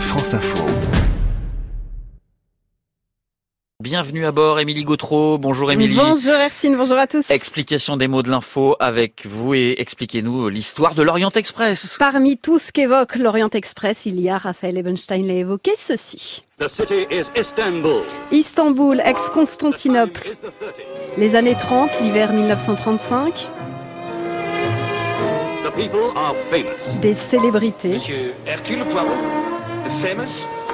France Info. Bienvenue à bord, Émilie Gautreau. Bonjour Émilie. Bonjour Ercine, bonjour à tous. Explication des mots de l'info avec vous et expliquez-nous l'histoire de l'Orient Express. Parmi tout ce qu'évoque l'Orient Express, il y a, Raphaël Ebenstein l'a évoqué, ceci. The city is Istanbul. Istanbul, ex-Constantinople. Les années 30, l'hiver 1935, The people are famous. des célébrités. Monsieur Hercule Poirot, the famous?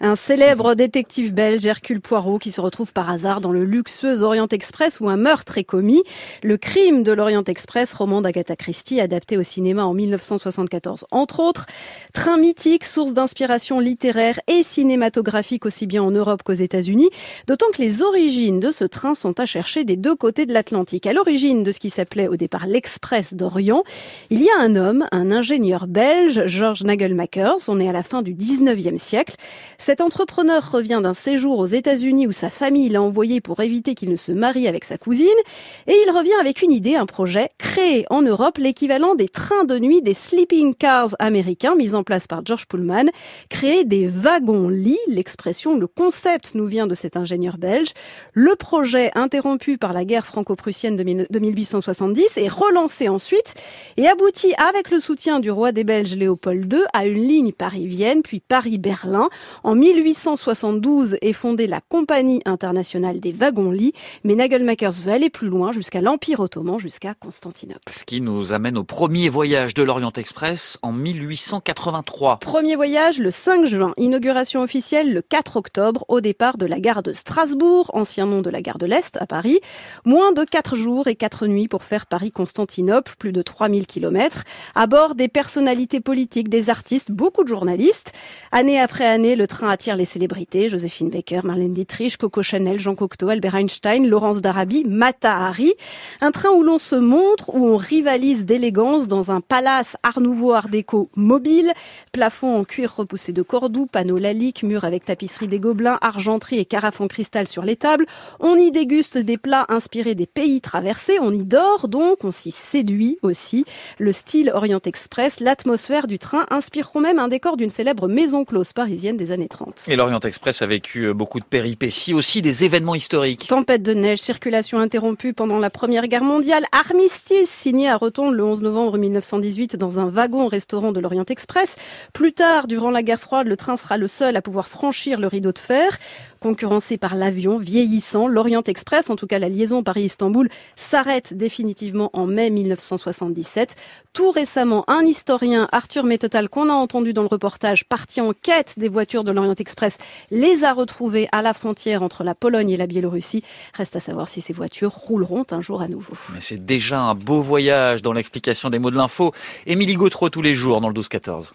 Un célèbre détective belge, Hercule Poirot, qui se retrouve par hasard dans le luxueux Orient Express où un meurtre est commis. Le crime de l'Orient Express, roman d'Agatha Christie, adapté au cinéma en 1974. Entre autres, train mythique, source d'inspiration littéraire et cinématographique aussi bien en Europe qu'aux États-Unis. D'autant que les origines de ce train sont à chercher des deux côtés de l'Atlantique. À l'origine de ce qui s'appelait au départ l'Express d'Orient, il y a un homme, un ingénieur belge, George Nagelmakers. On est à la fin du 19e siècle. Cet entrepreneur revient d'un séjour aux États-Unis où sa famille l'a envoyé pour éviter qu'il ne se marie avec sa cousine. Et il revient avec une idée, un projet, créer en Europe l'équivalent des trains de nuit des sleeping cars américains mis en place par George Pullman. Créer des wagons-lits, l'expression, le concept nous vient de cet ingénieur belge. Le projet, interrompu par la guerre franco-prussienne de 1870, est relancé ensuite et aboutit avec le soutien du roi des Belges Léopold II à une ligne Paris-Vienne puis Paris-Berlin. En 1872 est fondée la Compagnie internationale des wagons-lits, mais Nagelmakers veut aller plus loin jusqu'à l'Empire ottoman, jusqu'à Constantinople. Ce qui nous amène au premier voyage de l'Orient Express en 1883. Premier voyage le 5 juin, inauguration officielle le 4 octobre au départ de la gare de Strasbourg, ancien nom de la gare de l'Est à Paris. Moins de 4 jours et 4 nuits pour faire Paris-Constantinople, plus de 3000 km. À bord des personnalités politiques, des artistes, beaucoup de journalistes. Année après année, le train attire les célébrités, Joséphine Baker, Marlène Dietrich, Coco Chanel, Jean Cocteau, Albert Einstein, Laurence Darabi, Mata Hari. Un train où l'on se montre, où on rivalise d'élégance dans un palace art nouveau art déco mobile, plafond en cuir repoussé de Cordoue, panneaux laliques, murs avec tapisserie des gobelins, argenterie et carafe en cristal sur les tables. On y déguste des plats inspirés des pays traversés, on y dort donc, on s'y séduit aussi. Le style Orient Express, l'atmosphère du train inspireront même un décor d'une célèbre maison close parisienne des années 30. Et l'Orient Express a vécu euh, beaucoup de péripéties, aussi des événements historiques. Tempête de neige, circulation interrompue pendant la Première Guerre mondiale, armistice signé à Rotonde le 11 novembre 1918 dans un wagon-restaurant de l'Orient Express. Plus tard, durant la guerre froide, le train sera le seul à pouvoir franchir le rideau de fer. Concurrencé par l'avion vieillissant, l'Orient Express, en tout cas la liaison Paris-Istanbul, s'arrête définitivement en mai 1977. Tout récemment, un historien, Arthur Métotal, qu'on a entendu dans le reportage, parti en quête des voitures de l'Orient Express, les a retrouvées à la frontière entre la Pologne et la Biélorussie. Reste à savoir si ces voitures rouleront un jour à nouveau. Mais c'est déjà un beau voyage dans l'explication des mots de l'info. Émilie Gautreau tous les jours dans le 12-14.